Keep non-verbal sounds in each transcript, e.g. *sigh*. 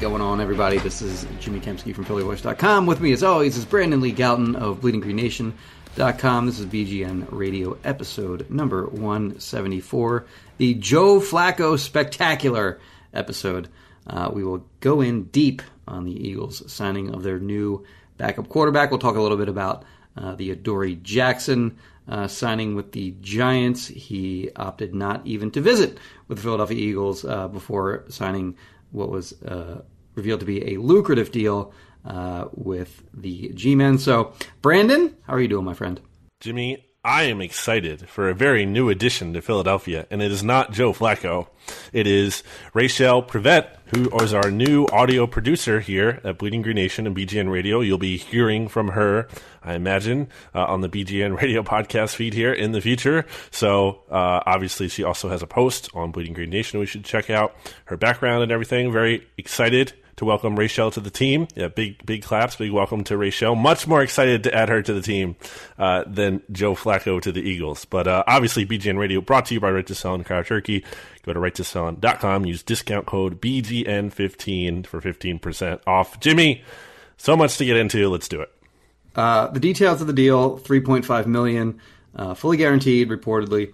going on, everybody? This is Jimmy Kempski from PhillyVoice.com. With me, as always, is Brandon Lee Gowton of BleedingGreenNation.com. This is BGN Radio episode number 174, the Joe Flacco Spectacular episode. Uh, we will go in deep on the Eagles signing of their new backup quarterback. We'll talk a little bit about uh, the Adoree Jackson uh, signing with the Giants. He opted not even to visit with the Philadelphia Eagles uh, before signing what was uh, revealed to be a lucrative deal uh, with the G Men. So, Brandon, how are you doing, my friend? Jimmy, I am excited for a very new addition to Philadelphia, and it is not Joe Flacco. It is Rachel Prevet, who is our new audio producer here at Bleeding Green Nation and BGN Radio. You'll be hearing from her, I imagine, uh, on the BGN *laughs* Radio podcast feed here in the future. So, uh, obviously, she also has a post on Bleeding Green Nation. We should check out her background and everything. Very excited to welcome Rachel to the team. Yeah, big big claps, big welcome to Rachel. Much more excited to add her to the team uh, than Joe Flacco to the Eagles. But uh, obviously, BGN Radio brought to you by Righteous Felon and Craft Jerky. Go to righteousfelon.com, use discount code BGN15 for 15% off. Jimmy, so much to get into. Let's do it. Uh, the details of the deal: 3.5 million, uh, fully guaranteed, reportedly.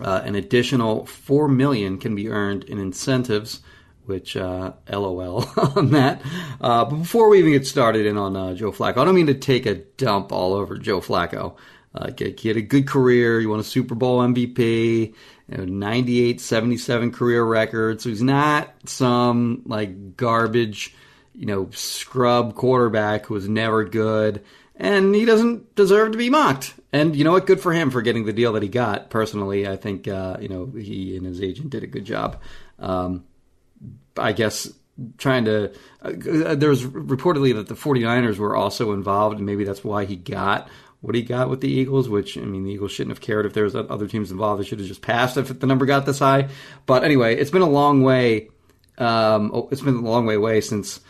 Uh, an additional four million can be earned in incentives which uh, LOL *laughs* on that. Uh, but before we even get started in on uh, Joe Flacco, I don't mean to take a dump all over Joe Flacco. Uh, he had a good career. He won a Super Bowl MVP, you know, 98, 77 career record. So he's not some like garbage, you know, scrub quarterback who was never good. And he doesn't deserve to be mocked. And you know what? Good for him for getting the deal that he got. Personally, I think uh, you know he and his agent did a good job. Um, I guess trying to uh, there was reportedly that the 49ers were also involved and maybe that's why he got what he got with the Eagles which I mean the Eagles shouldn't have cared if there was other teams involved. They should have just passed if the number got this high. But anyway it's been a long way um, oh, it's been a long way away since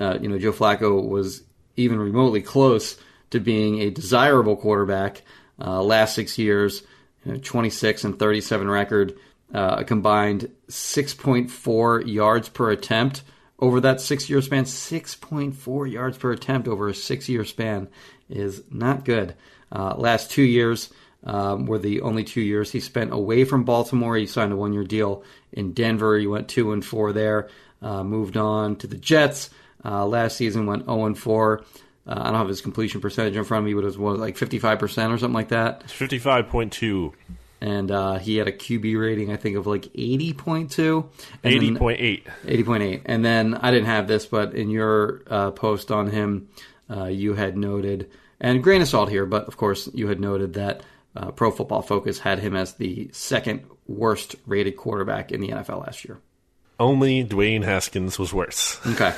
uh, you know Joe Flacco was even remotely close to being a desirable quarterback uh, last six years you know, 26 and 37 record uh, a combined 6.4 yards per attempt over that six year span. 6.4 yards per attempt over a six year span is not good. Uh, last two years um, were the only two years he spent away from Baltimore. He signed a one year deal in Denver. He went 2 and 4 there, uh, moved on to the Jets. Uh, last season went 0 and 4. Uh, I don't have his completion percentage in front of me, but it was what, like 55% or something like that. 55.2 and uh, he had a QB rating I think of like eighty point two, eighty point eight, eighty point eight, and then I didn't have this, but in your uh, post on him, uh, you had noted, and grain of salt here, but of course you had noted that uh, Pro Football Focus had him as the second worst rated quarterback in the NFL last year. Only Dwayne Haskins was worse. Okay,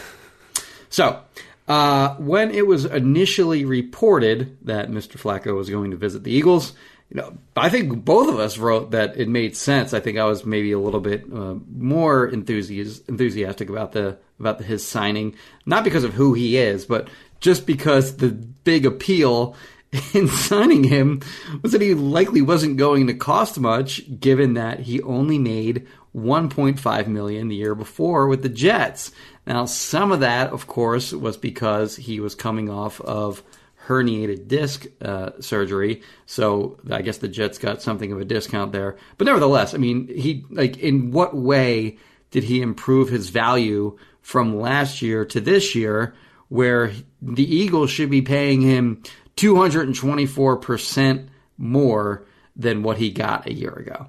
so. Uh, when it was initially reported that Mr. Flacco was going to visit the Eagles, you know, I think both of us wrote that it made sense. I think I was maybe a little bit uh, more enthusiastic enthusiastic about the about the, his signing, not because of who he is, but just because the big appeal *laughs* in signing him was that he likely wasn't going to cost much, given that he only made 1.5 million the year before with the Jets. Now, some of that, of course, was because he was coming off of herniated disc uh, surgery. So I guess the Jets got something of a discount there. But nevertheless, I mean, he like in what way did he improve his value from last year to this year where the Eagles should be paying him 224% more than what he got a year ago.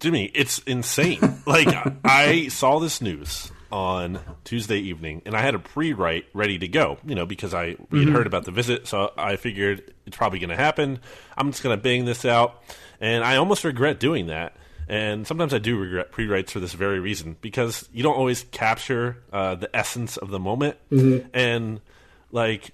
Jimmy, it's insane. *laughs* like I saw this news on Tuesday evening, and I had a pre-write ready to go. You know, because I we had heard about the visit, so I figured it's probably going to happen. I'm just going to bang this out, and I almost regret doing that. And sometimes I do regret pre-writes for this very reason because you don't always capture uh, the essence of the moment, and like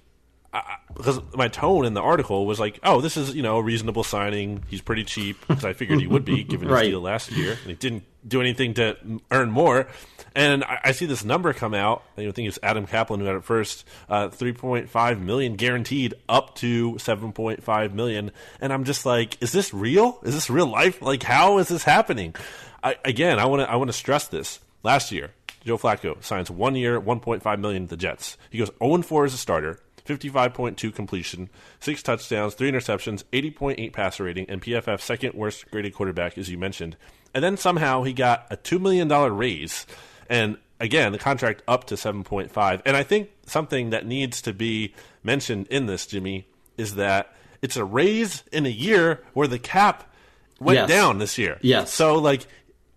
I, because my tone in the article was like, "Oh, this is you know a reasonable signing. He's pretty cheap." Because I figured he would be given his *laughs* Right. deal last year, and he didn't do anything to earn more. And I, I see this number come out. I think it's Adam Caplan who had it first. Uh, Three point five million guaranteed, up to seven point five million. And I'm just like, is this real? Is this real life? Like, how is this happening? I, again, I want to I want to stress this. Last year, Joe Flacco signs one year, one point five million to the Jets. He goes zero and four as a starter. 55.2 completion, six touchdowns, three interceptions, 80.8 passer rating, and PFF second worst graded quarterback, as you mentioned. And then somehow he got a $2 million raise. And again, the contract up to 7.5. And I think something that needs to be mentioned in this, Jimmy, is that it's a raise in a year where the cap went Yes. down this year. Yes. So, like,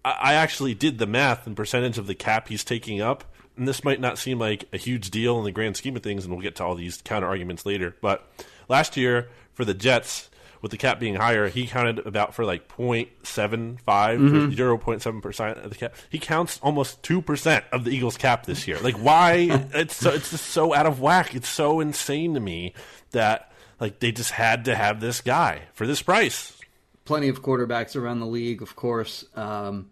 I I actually did the math and percentage of the cap he's taking up. And this might not seem like a huge deal in the grand scheme of things, and we'll get to all these counter arguments later. But last year, for the Jets, with the cap being higher, he counted about for like 0.75, Mm-hmm. 0.7% of the cap. He counts almost 2% of the Eagles' cap this year. Like, why? *laughs* it's, so, it's just so out of whack. It's so insane to me that, like, they just had to have this guy for this price. plenty of quarterbacks around the league, of course. Um,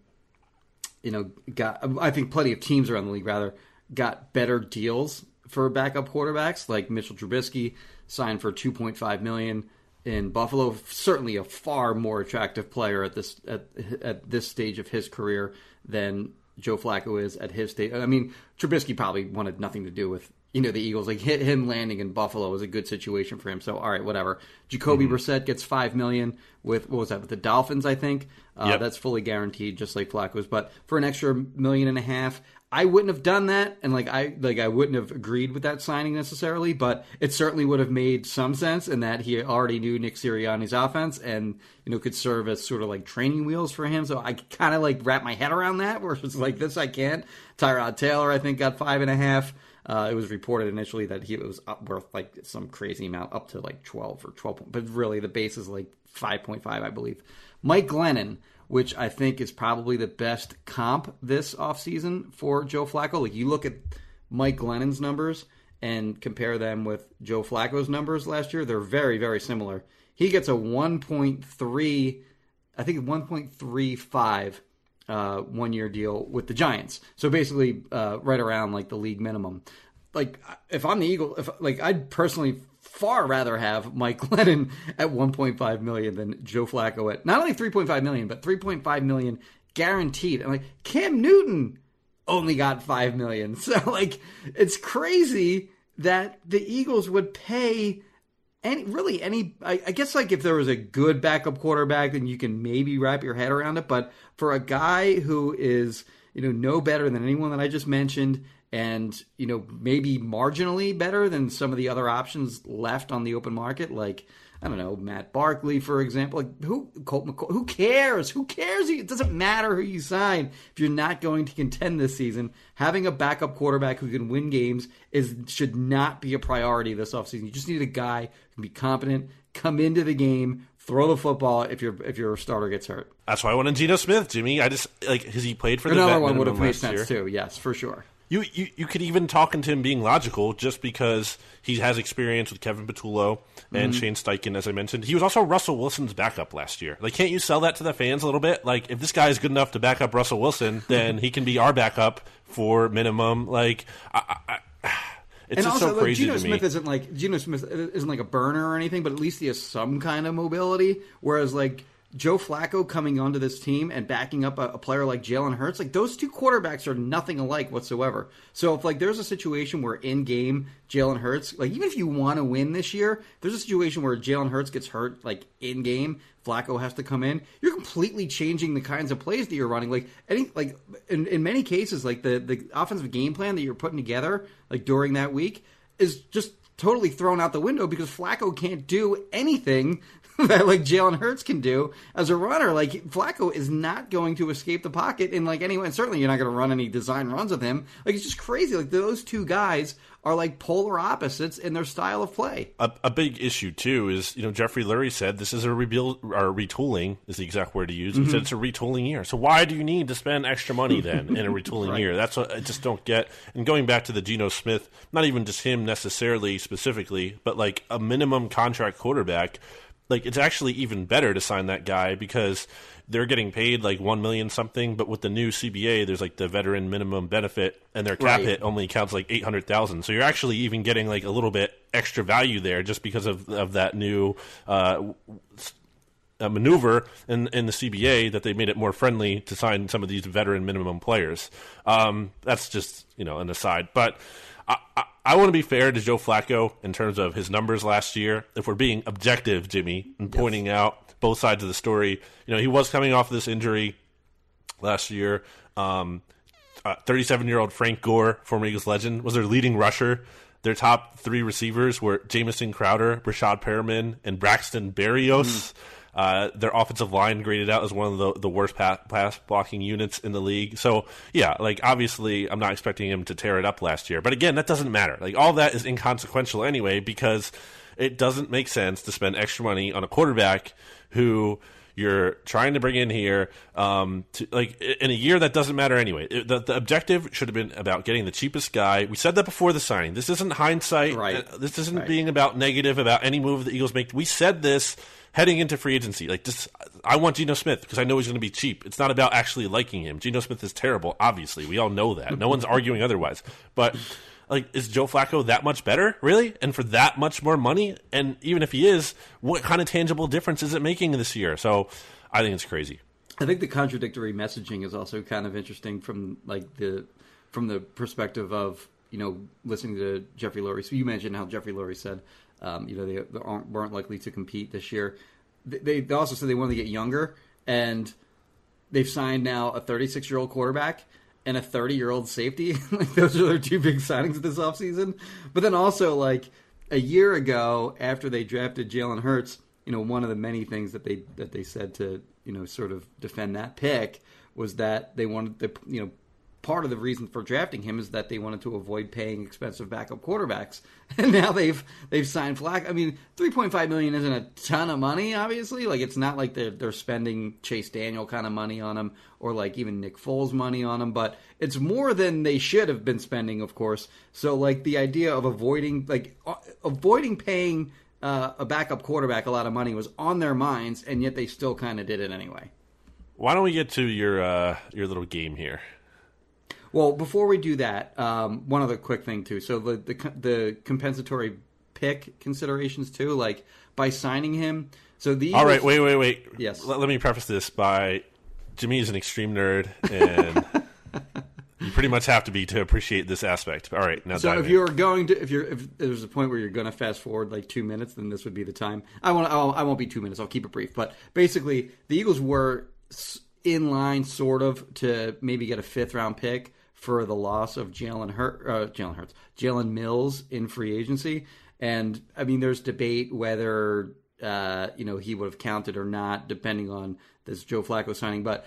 you know, got I think plenty of teams around the league rather got better deals for backup quarterbacks, like Mitchell Trubisky signed for two point five million in Buffalo. Certainly a far more attractive player at this at at this stage of his career than Joe Flacco is at his stage. I mean, Trubisky probably wanted nothing to do with you know the Eagles. Like hit him landing in Buffalo was a good situation for him. So all right, whatever. Jacoby Brissett gets five million with what was that with the Dolphins? I think uh, Yep. that's fully guaranteed, just like Flacco's. But for an extra million and a half, I wouldn't have done that, and like I like I wouldn't have agreed with that signing necessarily. But it certainly would have made some sense in that he already knew Nick Sirianni's offense, and you know could serve as sort of like training wheels for him. So I kind of like wrap my head around that. *laughs* Where it's like this, I can't. Tyrod Taylor, I think, got five and a half. Uh, it was reported initially that he was up worth like some crazy amount, up to like twelve or twelve, but really the base is like five point five, I believe. Mike Glennon, which I think is probably the best comp this offseason for Joe Flacco. Like you look at Mike Glennon's numbers and compare them with Joe Flacco's numbers last year, they're very, very similar. He gets a 1.3, I think 1.35 uh, one year deal with the Giants. So basically, uh, right around like the league minimum. Like if I'm the Eagle, if like I'd personally far rather have Mike *laughs* Glennon at 1.5 million than Joe Flacco at not only 3.5 million but 3.5 million guaranteed. And like Cam Newton only got 5 million. *laughs* So like it's crazy that the Eagles would pay any really any I, I guess like if there was a good backup quarterback then you can maybe wrap your head around it. But for a guy who is you know no better than anyone that i just mentioned and you know maybe marginally better than some of the other options left on the open market like I don't know Matt Barkley, for example. Like who Colt McCoy, Who cares? Who cares? It doesn't matter who you sign if you're not going to contend this season. Having a backup quarterback who can win games is should not be a priority this offseason. You just need a guy who can be competent, come into the game, throw the football if your if your starter gets hurt. That's why I wanted Geno Smith, Jimmy. I just like has he played for the Another one would have made sense year. too. Yes, for sure. You, you you could even talk into him being logical just because he has experience with Kevin Patullo and Mm-hmm. Shane Steichen, as I mentioned. He was also Russell Wilson's backup last year. Like, can't you sell that to the fans a little bit? Like, if this guy is good enough to back up Russell Wilson, *laughs* then he can be our backup for minimum. Like, I, I, I, it's and just also, so like, crazy Geno to Smith me. isn't like Geno Smith isn't like a burner or anything, but at least he has some kind of mobility. Whereas like Joe Flacco coming onto this team and backing up a, a player like Jalen Hurts, like those two quarterbacks are nothing alike whatsoever. So if like there's a situation where in game Jalen Hurts, like even if you want to win this year, there's a situation where Jalen Hurts gets hurt like in game, Flacco has to come in. You're completely changing the kinds of plays that you're running. Like any like in, in many cases, like the the offensive game plan that you're putting together, like during that week is just totally thrown out the window because Flacco can't do anything *laughs* that like Jalen Hurts can do as a runner. Like Flacco is not going to escape the pocket in like any way. And certainly you're not going to run any design runs with him. Like it's just crazy. Like those two guys are like polar opposites in their style of play. A, a big issue too is you know Jeffrey Lurie said this is a rebuild or retooling is the exact word to use. He mm-hmm. said it's a retooling year. So why do you need to spend extra money *laughs* then in a retooling right. year? That's what I just don't get. And going back to the Geno Smith, not even just him necessarily specifically, but like a minimum contract quarterback like it's actually even better to sign that guy because they're getting paid like one million something, but with the new CBA, there's like the veteran minimum benefit, and their cap right. hit only counts like eight hundred thousand. So you're actually even getting like a little bit extra value there just because of of that new. Uh, maneuver in in the CBA that they made it more friendly to sign some of these veteran minimum players. Um, that's just you know an aside, but I, I, I want to be fair to Joe Flacco in terms of his numbers last year. If we're being objective, Jimmy, and pointing yes. out both sides of the story, you know, he was coming off this injury last year. Um, 37 year old Frank Gore, former Eagles legend, was their leading rusher. Their top three receivers were Jamison Crowder, Breshad Perriman, and Braxton Berrios. Mm. Uh, their offensive line graded out as one of the, the worst pass, pass blocking units in the league. So, yeah, like obviously, I'm not expecting him to tear it up last year. But again, that doesn't matter. Like all that is inconsequential anyway because it doesn't make sense to spend extra money on a quarterback who you're trying to bring in here um, to, like in a year that doesn't matter anyway the, the objective should have been about getting the cheapest guy we said that before the signing this isn't hindsight right. this isn't right. being about negative about any move the eagles make we said this heading into free agency. Like, just I want Geno Smith because I know he's going to be cheap. It's not about actually liking him. Geno Smith is terrible. Obviously, we all know that. No one's *laughs* arguing otherwise. But like, is Joe Flacco that much better, really? And for that much more money? And even if he is, what kind of tangible difference is it making this year? So, I think it's crazy. I think the contradictory messaging is also kind of interesting from like the from the perspective of you know listening to Jeffrey Lurie. So you mentioned how Jeffrey Lurie said um, you know, they, they aren't, weren't likely to compete this year. They, they also said they wanted to get younger, and they've signed now a 36 year old quarterback and a 30 year old safety. *laughs* like those are their two big signings this offseason. But then also, like a year ago, after they drafted Jalen Hurts, you know, one of the many things that they that they said to you know sort of defend that pick was that they wanted to you know part of the reason for drafting him is that they wanted to avoid paying expensive backup quarterbacks. *laughs* And now they've they've signed Flack. I mean, three point five million isn't a ton of money, obviously. Like it's not like they're they're spending Chase Daniel kind of money on him or like even Nick Foles money on him, but it's more than they should have been spending, of course. So like the idea of avoiding like uh, avoiding paying uh, a backup quarterback a lot of money was on their minds, and yet they still kind of did it anyway. Why don't we get to your uh, your little game here? Well, before we do that, um, one other quick thing too. So the, the the compensatory pick considerations too, like by signing him. So the all right, wait, wait, wait. Yes, let, let me preface this by Jimmy is an extreme nerd, and *laughs* you pretty much have to be to appreciate this aspect. All right, now so if in. you're going to, if you're, if there's a point where you're going to fast forward like two minutes, then this would be the time. I won't, I'll, I won't be two minutes. I'll keep it brief. But basically, the Eagles were in line, sort of, to maybe get a fifth round pick for the loss of Jalen uh, Jalen Hurts, Jalen Mills in free agency. And I mean, there's debate whether uh, you know he would have counted or not, depending on this Joe Flacco signing. But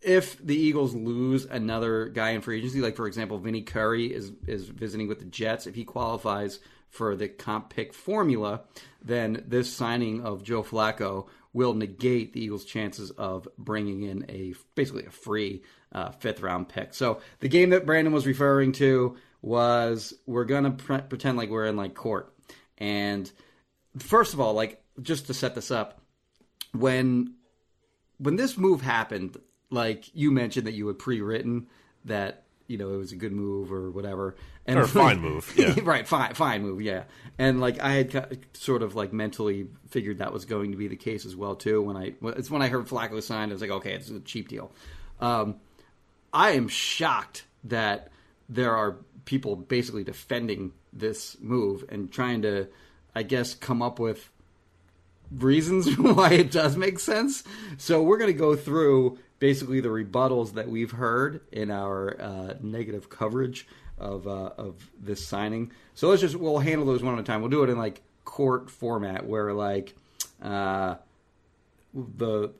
if the Eagles lose another guy in free agency, like for example, Vinnie Curry is is visiting with the Jets, if he qualifies for the comp pick formula, then this signing of Joe Flacco will negate the Eagles' chances of bringing in a basically a free uh, fifth round pick. So the game that Brandon was referring to was we're gonna pre- pretend like we're in like court, and first of all, like just to set this up, when when this move happened, like you mentioned that you had pre-written that you know it was a good move or whatever, and or fine *laughs* move, yeah, *laughs* right, fine, fine move, yeah. And like I had sort of like mentally figured that was going to be the case as well too. When I it's when I heard Flacco signed, I was like, okay, it's a cheap deal. Um, I am shocked that there are people basically defending this move and trying to, I guess, come up with reasons *laughs* why it does make sense. So we're going to go through basically the rebuttals that we've heard in our uh, negative coverage of uh, of this signing. So let's just we'll handle those one at a time. We'll do it in like court format where like uh, the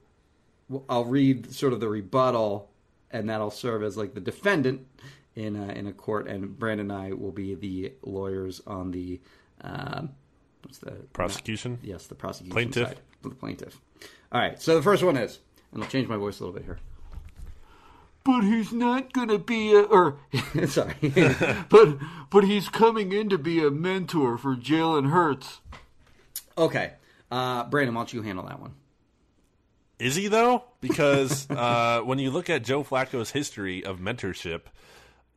I'll read sort of the rebuttal, and that'll serve as like the defendant in a, in a court, and Brandon and I will be the lawyers on the um, what's the Prosecution? yes, the prosecution Plaintiff? side, the plaintiff. All right, so the first one is, and I'll change my voice a little bit here. But he's not gonna be a, or *laughs* sorry, *laughs* But but he's coming in to be a mentor for Jalen Hurts. okay. Uh, Brandon, why don't you handle that one? Is he though? Because *laughs* uh, when you look at Joe Flacco's history of mentorship,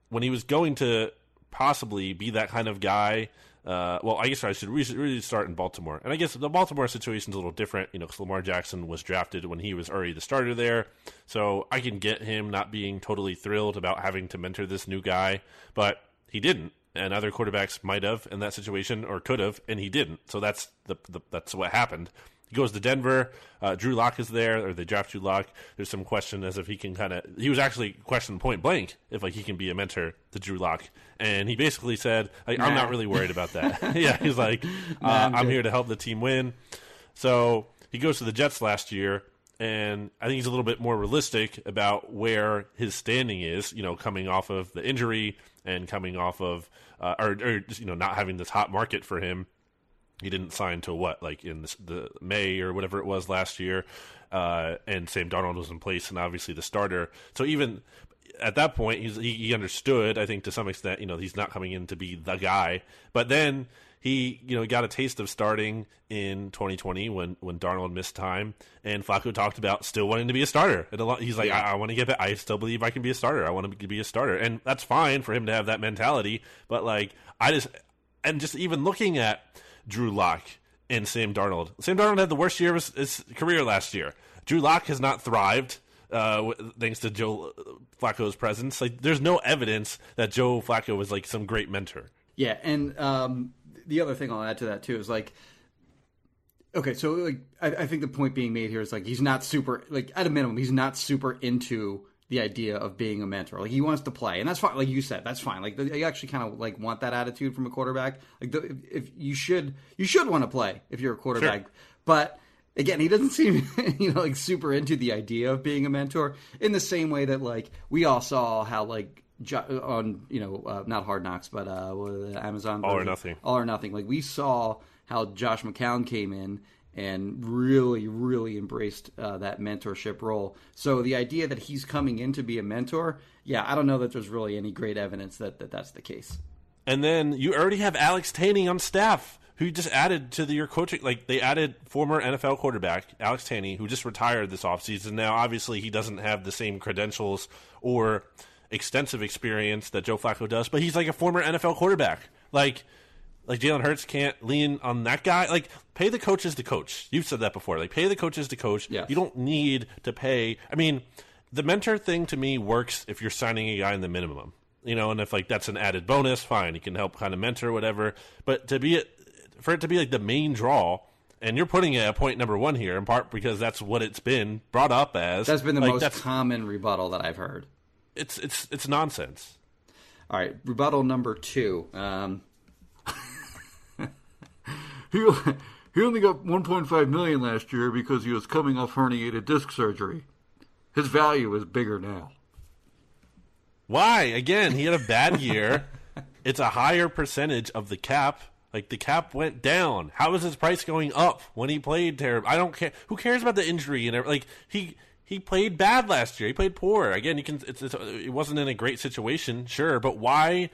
when he was going to possibly be that kind of guy, uh, well, I guess I should re- really start in Baltimore. And I guess the Baltimore situation is a little different, you know, because Lamar Jackson was drafted when he was already the starter there. So I can get him not being totally thrilled about having to mentor this new guy, but he didn't. And other quarterbacks might have in that situation or could have, and he didn't. So that's the, the that's what happened. He goes to Denver. Uh, Drew Lock is there, or they draft Drew Lock. There's some question as if he can kind of. He was actually questioned point blank if like he can be a mentor to Drew Lock, and he basically said, like, "I'm not really worried about that." *laughs* *laughs* yeah, he's like, uh, I'm "I'm here to help the team win." So he goes to the Jets last year, and I think he's a little bit more realistic about where his standing is. You know, coming off of the injury and coming off of, uh, or, or you know, not having this hot market for him he didn't sign till what like in the, the May or whatever it was last year, uh, and Sam Darnold was in place and obviously the starter. So even at that point, he's, he, he understood. I think to some extent, you know, he's not coming in to be the guy. But then he, you know, got a taste of starting in 2020 when when Darnold missed time, and Flacco talked about still wanting to be a starter. And a lot, he's like, I, I want to get back. I still believe I can be a starter. I want to be a starter, and that's fine for him to have that mentality. But like, I just and just even looking at Drew Lock and Sam Darnold. Sam Darnold had the worst year of his, his career last year. Drew Lock has not thrived uh, thanks to Joe Flacco's presence. Like, there's no evidence that Joe Flacco was like some great mentor. Yeah, and um, the other thing I'll add to that too is like, okay, so like I, I think the point being made here is like he's not super like at a minimum he's not super into the idea of being a mentor. Like he wants to play, and that's fine. Like you said, that's fine. Like you actually kind of like want that attitude from a quarterback. Like the, if, if you should you should want to play if you're a quarterback, Sure. but. Again, he doesn't *laughs* seem, you know, like super into the idea of being a mentor. In the same way that, like, we all saw how, like, on, you know, uh, not Hard Knocks, but uh, what was it, Amazon, All or? Nothing. all or nothing. Like we saw how Josh McCown came in and really, really embraced uh, that mentorship role. So the idea that he's coming in to be a mentor, yeah, I don't know that there's really any great evidence that, that that's the case. And then you already have Alex Tanney on staff, who just added to the, your coaching. Like they added former NFL quarterback Alex Tanney, who just retired this offseason. Now, obviously, he doesn't have the same credentials or extensive experience that Joe Flacco does, but he's like a former NFL quarterback. Like, like Jalen Hurts can't lean on that guy. Like, pay the coaches to coach. You've said that before. Like, pay the coaches to coach. Yes. You don't need to pay. I mean, the mentor thing to me works if you're signing a guy in the minimum. You know, and if like that's an added bonus, fine. He can help kind of mentor, whatever. But to be for it to be like the main draw, and you're putting it at point number one here, in part because that's what it's been brought up as. That's been the Like, most common rebuttal that I've heard. It's it's it's nonsense. All right, rebuttal number two. Um, *laughs* He *laughs* he only got 1.5 million last year because he was coming off herniated disc surgery. His value is bigger now. Why? Again, he had a bad year. *laughs* it's a higher percentage of the cap. Like the cap went down. How is his price going up when he played terrible? I don't care. Who cares about the injury and like he he played bad last year. He played poor. Again, you can. It's, it's, it wasn't in a great situation, sure, but why?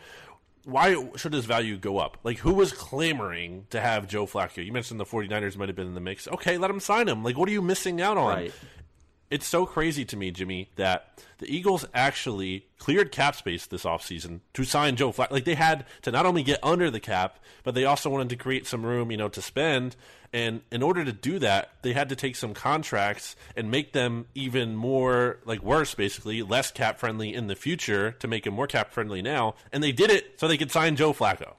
Why should his value go up? Like, who was clamoring to have Joe Flacco? You mentioned the 49ers might have been in the mix. Okay, let him sign him. Like, what are you missing out on? Right. It's so crazy to me, Jimmy, that the Eagles actually cleared cap space this offseason to sign Joe Flacco. Like they had to not only get under the cap, but they also wanted to create some room, you know, to spend. And in order to do that, they had to take some contracts and make them even more like worse, basically less cap friendly in the future to make them more cap friendly now. And they did it so they could sign Joe Flacco.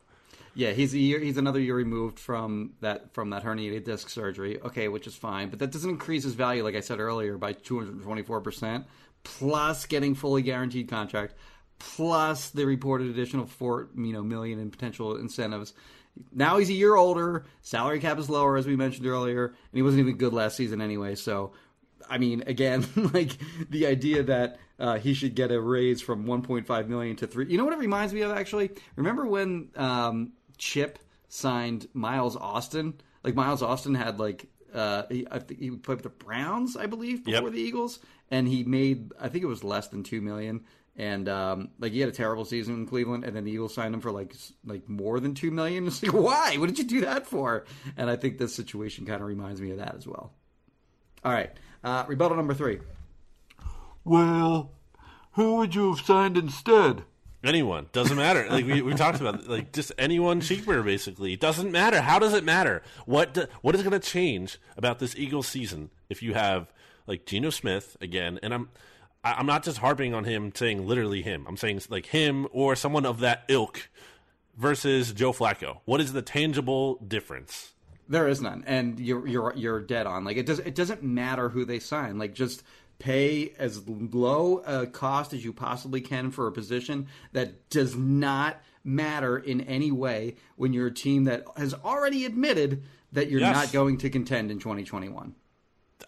Yeah, he's a year, he's another year removed from that from that herniated disc surgery. Okay, which is fine, but that doesn't increase his value, like I said earlier, by two hundred twenty four percent. Plus getting fully guaranteed contract, plus the reported additional four you know million in potential incentives. Now he's a year older, salary cap is lower as we mentioned earlier, and he wasn't even good last season anyway. So, I mean, again, *laughs* like the idea that uh, he should get a raise from 1.5 million to three. You know what it reminds me of actually? Remember when um, Chip signed Miles Austin? Like Miles Austin had like uh, he, I think he played with the Browns, I believe, before Yep. the Eagles, and he made I think it was less than two million. And um, like he had a terrible season in Cleveland, and then the Eagles signed him for like like more than two million. *laughs* It's like why? What did you do that for? And I think this situation kind of reminds me of that as well. All right, uh, rebuttal number three. Well, who would you have signed instead? Anyone doesn't matter. *laughs* Like we, we talked about, like just anyone cheaper. Basically, it doesn't matter. How does it matter? What do, what is going to change about this Eagles season if you have like Geno Smith again? And I'm I'm not just harping on him, saying literally him. I'm saying like him or someone of that ilk versus Joe Flacco. What is the tangible difference? There is none, and you're you're you're dead on. Like it does it doesn't matter who they sign. Like just pay as low a cost as you possibly can for a position that does not matter in any way when you're a team that has already admitted that you're Yes. not going to contend in 2021.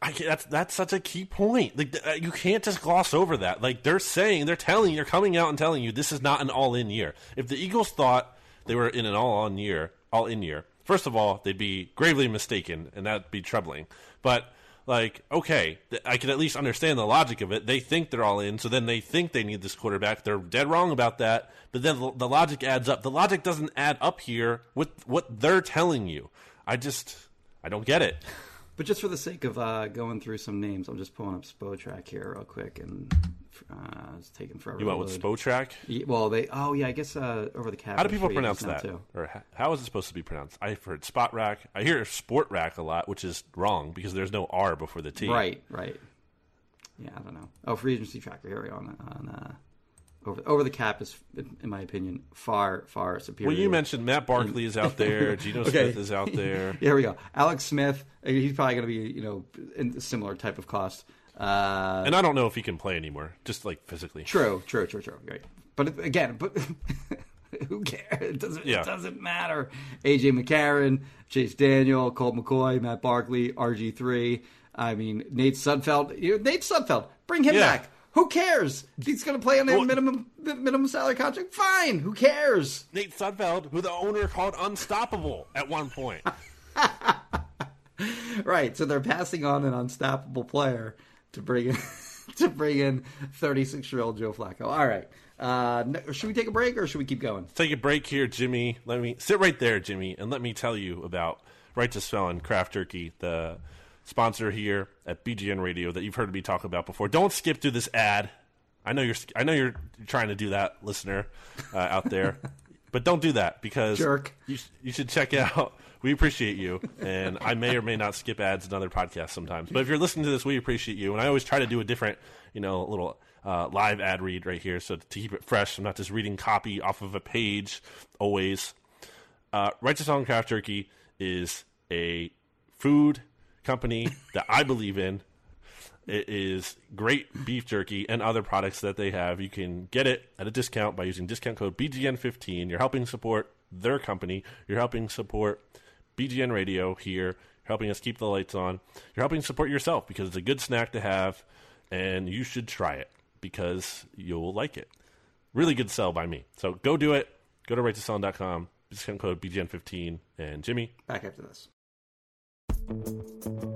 I that's that's such a key point. Like uh, you can't just gloss over that. Like they're saying, they're telling, they're coming out and telling you this is not an all-in year. If the Eagles thought they were in an all-in year, all-in year, first of all, they'd be gravely mistaken, and that'd be troubling. But like, okay, I can at least understand the logic of it. They think they're all in, so then they think they need this quarterback. They're dead wrong about that. But then the- the logic adds up. The logic doesn't add up here with what they're telling you. I just, I don't get it. But just for the sake of uh, going through some names, I'm just pulling up Spotrac here real quick, and uh, it's taking forever. You went with. Spotrac. Well, they oh yeah, I guess uh, over the cap. How do people pronounce that? Too. Or h- how is it supposed to be pronounced? I've heard spot rack. I hear sport rack a lot, which is wrong because there's no R before the T. Right, right. Yeah, I don't know. Oh, free agency tracker here we go on on uh, over over the cap is, in my opinion, far far superior. Well, you mentioned Matt Barkley is out there. *laughs* Geno Okay. Smith is out there. *laughs* Here we go. Alex Smith. uh, He's probably going to be you know in a similar type of cost. Uh, And I don't know if he can play anymore, just like physically. True, true, true, true. Right. But again, but *laughs* who cares? It doesn't. Yeah. It doesn't matter. AJ McCarron, Chase Daniel, Colt McCoy, Matt Barkley, RG three. I mean, Nate Sudfeld. You Nate Sudfeld. Bring him Yeah. back. Who cares? He's going to play on a Well- minimum minimum salary contract. Fine. Who cares? Nate Sudfeld, who the owner called unstoppable at one point. *laughs* Right. So they're passing on an unstoppable player to bring in *laughs* to bring in thirty six year old Joe Flacco. All right. Uh, should we take a break or should we keep going? Take a break here, Jimmy. Let me sit right there, Jimmy, and let me tell you about Righteous Felon Craft Jerky, the sponsor here at BGN Radio that you've heard me talk about before. Don't skip through this ad. I know you're. I know you're trying to do that, listener uh, out there, *laughs* but don't do that because Jerk. You, you should check out. We appreciate you, and I may or may not skip ads in other podcasts sometimes. But if you're listening to this, we appreciate you. And I always try to do a different, you know, little uh, live ad read right here, so to keep it fresh. I'm not just reading copy off of a page always. Uh, Righteous Felon Craft Jerky is a food company *laughs* that I believe in. It is great beef jerky and other products that they have. You can get it at a discount by using discount code BGN15. You're helping support their company. You're helping support BGN Radio here. You're helping us keep the lights on. You're helping support yourself because it's a good snack to have, and you should try it because you'll like it. Really good sell by me. So go do it. Go to righteousfelon.com. Discount code BGN15. And Jimmy, Back after this.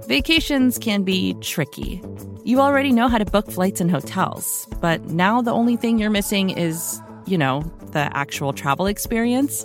Vacations can be tricky. You already know how to book flights and hotels, but now the only thing you're missing is, you know, the actual travel experience.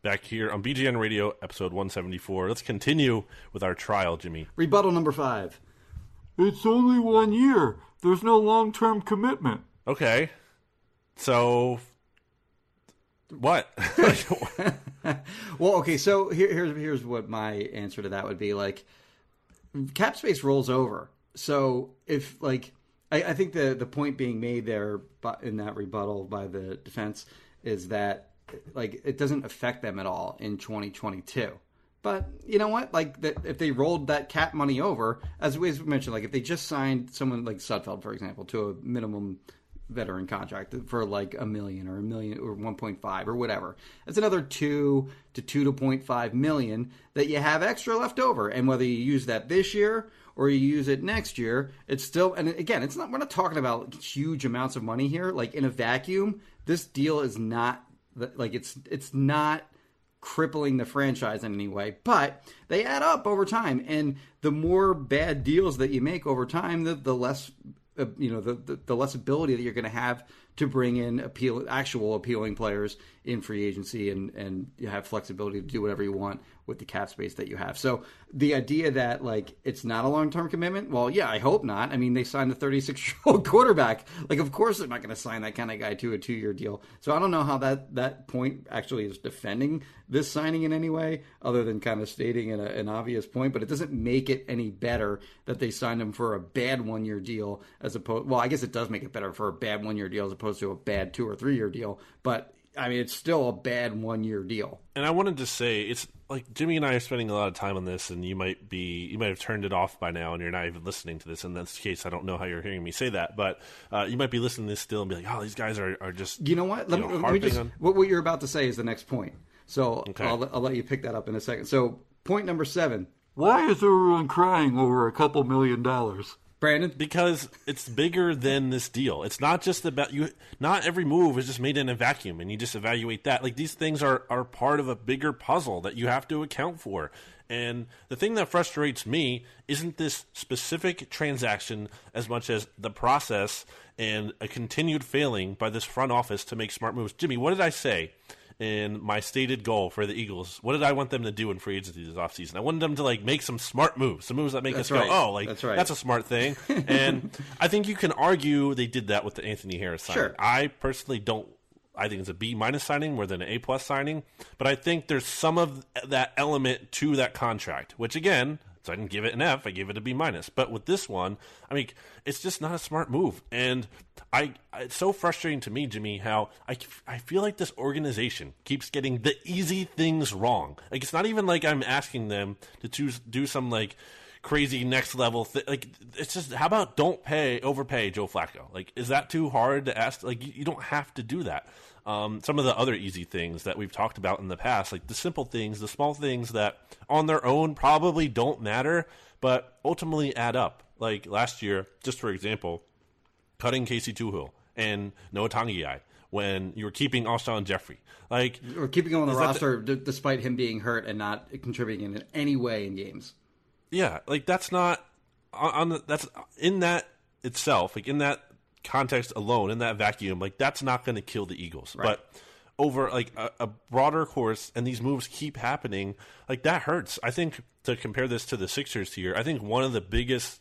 Back here on BGN Radio, episode 174. Let's continue with our trial, Jimmy. Rebuttal number five. It's only one year. There's no long term commitment. Okay. So, what? *laughs* Well, okay, so here, here's here's what my answer to that would be. Like, cap space rolls over. So if like, I, I think the the point being made there bu- in that rebuttal by the defense is that like it doesn't affect them at all in 2022. But you know what? Like, that if they rolled that cap money over, as we mentioned, like if they just signed someone like Sudfeld, for example, to a minimum veteran contract for like a million or a million or 1.5 or whatever. That's another 2 to 2 to 0.5 million that you have extra left over. And whether you use that this year or you use it next year, it's still and again, it's not we're not talking about huge amounts of money here. Like in a vacuum, this deal is not like it's it's not crippling the franchise in any way, but they add up over time. And the more bad deals that you make over time, the, the less uh, you know the, the, the less ability that you're going to have to bring in appeal actual appealing players in free agency and and you have flexibility to do whatever you want with the cap space that you have. So the idea that like it's not a long term commitment, well, yeah, I hope not. I mean, they signed a 36 year old *laughs* quarterback. Like, of course, they're not going to sign that kind of guy to a two year deal. So I don't know how that that point actually is defending this signing in any way, other than kind of stating an, an obvious point. But it doesn't make it any better that they signed him for a bad one year deal as opposed. Well, I guess it does make it better for a bad one year deal as opposed to a bad two or three year deal. But I mean, it's still a bad one year deal. and I wanted to say it's like Jimmy and I are spending a lot of time on this, and you might be you might have turned it off by now, and you're not even listening to this. In this case, I don't know how you're hearing me say that, but uh, you might be listening to this still and be like, "Oh, these guys are, are just You know what? Let, you me, know, let me just on- what, what you're about to say is the next point. So Okay. I'll, I'll let you pick that up in a second. So point number seven, Why is everyone crying over a couple million dollars? Brandon. because it's bigger than this deal. It's not just about you. Not every move is just made in a vacuum, and you just evaluate that. Like these things are are part of a bigger puzzle that you have to account for. And the thing that frustrates me isn't this specific transaction as much as the process and a continued failing by this front office to make smart moves. Jimmy, what did I say? In my stated goal for the Eagles. What did I want them to do in free agency this offseason? I wanted them to like make some smart moves, some moves that make That's us right. go, "Oh, like That's right. that's a smart thing." *laughs* and I think you can argue they did that with the Anthony Harris signing. Sure. I personally don't. I think it's a B minus signing more than an A plus signing, but I think there's some of that element to that contract, which again. So I didn't give it an F. I gave it a B minus. But with this one, I mean, it's just not a smart move, and I it's so frustrating to me, Jimmy, how I I feel like this organization keeps getting the easy things wrong. Like it's not even like I'm asking them to choose do some like crazy next level thing. Like it's just how about don't pay overpay Joe Flacco? Like is that too hard to ask? Like you, you don't have to do that. Um, some of the other easy things that we've talked about in the past, like the simple things, the small things that on their own probably don't matter, but ultimately add up. Like last year, just for example, cutting Casey Toohill and Noah Togiai when you were keeping Alshon Jeffery. Like Or keeping him on the that the- roster d- despite him being hurt and not contributing in any way in games. Yeah, like that's not on, on the, that's in that itself, like in that context alone, in that vacuum, like that's not going to kill the Eagles. But over like a, a broader course, and these moves keep happening, like that hurts. I think to compare this to the Sixers here, I think one of the biggest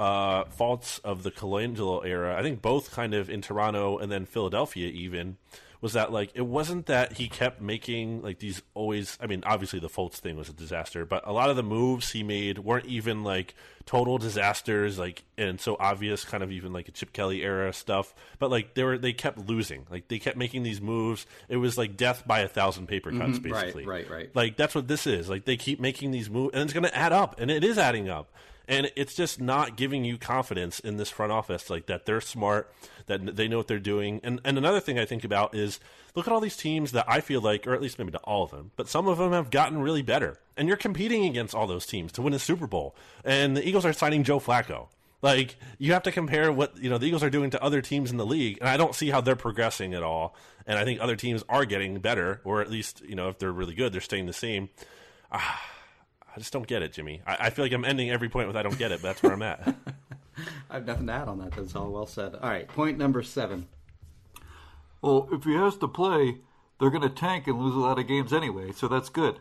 uh, faults of the Colangelo era, I think both kind of in Toronto and then Philadelphia even, was that like it wasn't that he kept making like these always I mean obviously the Fultz thing was a disaster, but a lot of the moves he made weren't even like total disasters like and so obvious kind of even like a Chip Kelly era stuff, but like they were they kept losing. Like they kept making these moves. It was like death by a thousand paper cuts Mhm, right, basically. right, right. Like that's what this is. Like they keep making these moves and it's going to add up and it is adding up and it's just not giving you confidence in this front office like that they're smart that they know what they're doing and and another thing i think about is look at all these teams that I feel like, or at least maybe not all of them, but some of them have gotten really better. And you're competing against all those teams to win a Super Bowl. And the Eagles are signing Joe Flacco. Like you have to compare what you know the Eagles are doing to other teams in the league, and I don't see how they're progressing at all. And I think other teams are getting better, or at least you know if they're really good, they're staying the same. Ah, I just don't get it, Jimmy. I, I feel like I'm ending every point with I don't get it, but that's where I'm at. *laughs* I have nothing to add on that. That's all well said. All right, point number seven. Well, if he has to play, they're going to tank and lose a lot of games anyway, so that's good.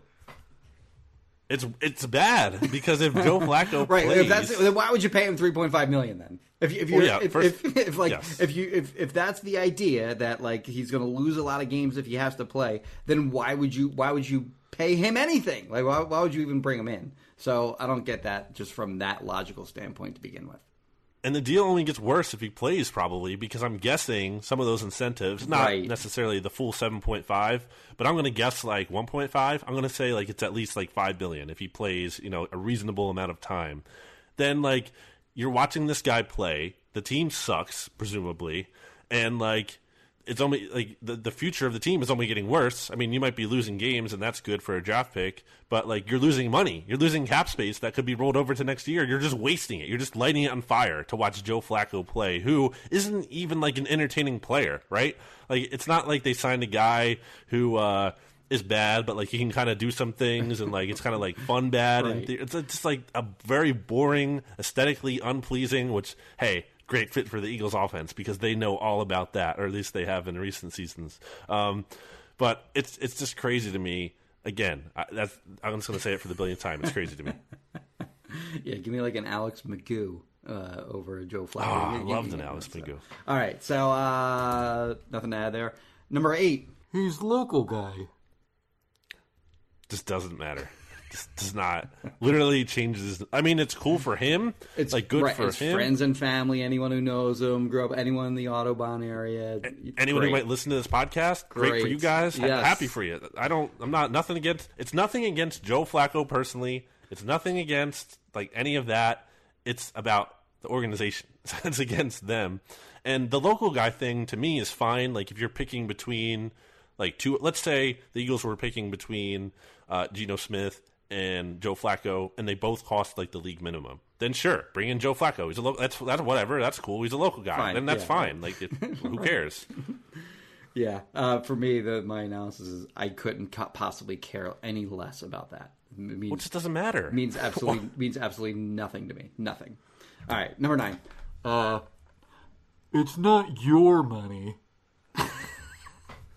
It's it's bad because if Joe *laughs* Flacco Right. plays, If that's then why would you pay him three point five million then? If you, if you Well, yeah, if, first- if, if like yes. if you if if that's the idea that like he's going to lose a lot of games if he has to play, then why would you why would you pay him anything? Like why why would you even bring him in? So I don't get that just from that logical standpoint to begin with. and the deal only gets worse if he plays, probably because I'm guessing some of those incentives, not Right. necessarily the full 7.5, but I'm going to guess like 1.5. I'm going to say like it's at least like 5 billion if he plays, you know, a reasonable amount of time. Then like you're watching this guy play, the team sucks presumably, and like it's only like the the future of the team is only getting worse. I mean, you might be losing games, and that's good for a draft pick, but like you're losing money, you're losing cap space that could be rolled over to next year. You're just wasting it. You're just lighting it on fire to watch Joe Flacco play, who isn't even like an entertaining player, right? Like it's not like they signed a guy who. uh is bad, but like he can kind of do some things, and like it's kind of like fun bad, and th- it's just like a very boring, aesthetically unpleasing. Which hey, great fit for the Eagles offense because they know all about that, or at least they have in recent seasons. Um, but it's it's just crazy to me. Again, I, that's I'm just going to say it for the billionth time. It's crazy to me. *laughs* Yeah, give me like an Alex McGough uh, over Joe Flacco. Oh, I Give- give loved an Alex stuff. McGough. All right, so uh, nothing to add there. Number eight. He's local guy. Just doesn't matter. Does not. Literally changes. I mean, it's cool for him. It's like good right, for him. friends and family, anyone who knows him, grew up, anyone in the Audubon area. It's anyone great. who might listen to this podcast, great, for you guys. Yes. Happy for you. I don't. I'm not nothing against. It's nothing against Joe Flacco personally. It's nothing against like any of that. It's about the organization. *laughs* it's against them. And the local guy thing to me is fine. Like if you're picking between like two. Let's say the Eagles were picking between uh, Geno Smith and Joe Flacco, and they both cost like the league minimum. Then sure, bring in Joe Flacco. He's a local. That's that's whatever. That's cool. He's a local guy. Fine, Then that's yeah, fine. Like it, who *laughs* cares? Yeah, uh, for me, the, my analysis is I couldn't co- possibly care any less about that. It means, Well, it just doesn't matter. means *laughs* absolutely means absolutely nothing to me. Nothing. All right, number nine. Uh, it's not your money.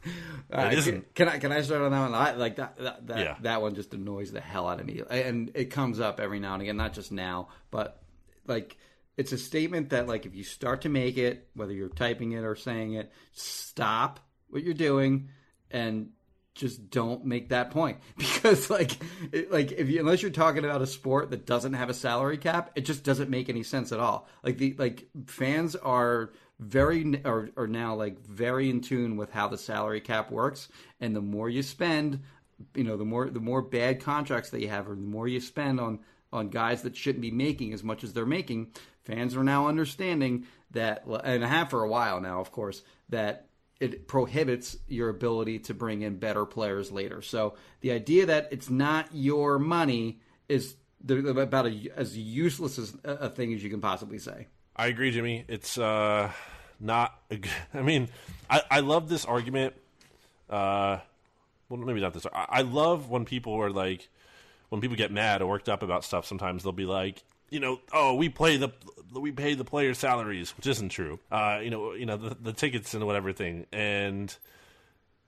*laughs* Right, uh, isn't. Can, can I can I start on that one? I like that that that, Yeah. that one just annoys the hell out of me, and it comes up every now and again. Not just now, but like it's a statement that like if you start to make it, whether you're typing it or saying it, stop what you're doing and just don't make that point *laughs* because like it, like if you unless you're talking about a sport that doesn't have a salary cap it just doesn't make any sense at all like the like fans are very are, are now like very in tune with how the salary cap works and the more you spend you know the more the more bad contracts that you have or the more you spend on on guys that shouldn't be making as much as they're making fans are now understanding that and have for a while now of course that it prohibits your ability to bring in better players later. So the idea that it's not your money is about a, as useless as a a thing as you can possibly say. I agree, Jimmy. It's uh, not. *laughs* I mean, I, I love this argument. Uh, well, maybe not this. I, I love when people are like, when people get mad or worked up about stuff. Sometimes they'll be like, you know, oh, we play the we pay the players' salaries, which isn't true. Uh, you know, you know the, the tickets and whatever thing. And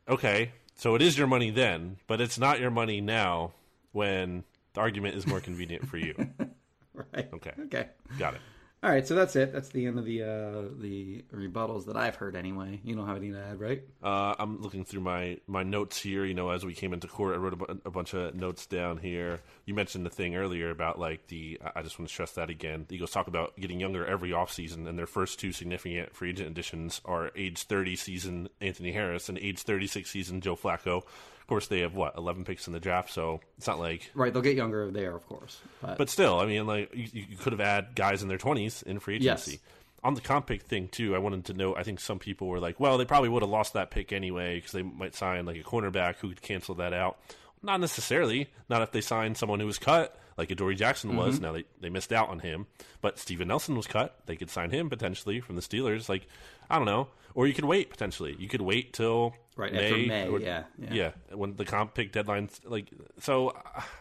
okay, so it is your money then, but it's not your money now when the argument is more convenient for you. *laughs* Right. Okay. Okay. Got it. All right. So that's it. That's the end of the uh, the rebuttals that I've heard anyway. You don't have anything to add, right? Uh, I'm looking through my, my notes here. You know, as we came into court, I wrote a, bu- a bunch of notes down here. You mentioned the thing earlier about like the. I just want to stress that again. The Eagles talk about getting younger every offseason, and their first two significant free agent additions are age 30 season Anthony Harris and age 36 season Joe Flacco. Of course, they have what 11 picks in the draft, so it's not like. Right. They'll get younger there, of course. But, But still, I mean, like you, you could have had guys in their 20s in free Yes. agency. on the comp pick thing too, I wanted to know. I think some people were like, "Well, they probably would have lost that pick anyway because they might sign like a cornerback who could cancel that out." Not necessarily. Not if they signed someone who was cut, like Adoree Jackson was. Mm-hmm. Now they, they missed out on him, but Steven Nelson was cut. They could sign him potentially from the Steelers. Like I don't know, or you could wait potentially. You could wait till Right, May, after May, or- yeah, yeah. yeah, when the comp pick deadlines like so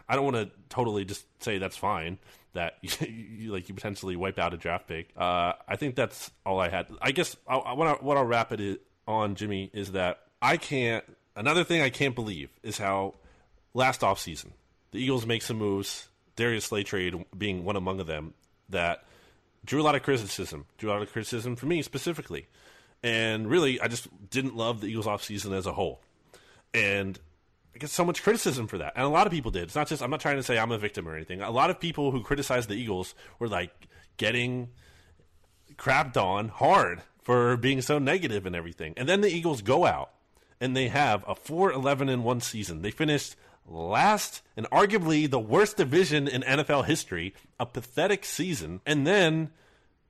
i don't want to totally just say that's fine that *laughs* you, like you potentially wipe out a draft pick uh, i think that's all i had i guess I, I wanna, what i'll wrap it on jimmy is that i can't another thing i can't believe is how last offseason the eagles make some moves darius slay trade being one among them that drew a lot of criticism drew a lot of criticism for me specifically and really i just didn't love the eagles offseason as a whole and I get so much criticism for that, and a lot of people did. It's not just I'm not trying to say I'm a victim or anything. A lot of people who criticized the Eagles were like getting crapped on hard for being so negative and everything. And then the Eagles go out and they have a 4-11 in one season. They finished last and arguably the worst division in NFL history, a pathetic season. And then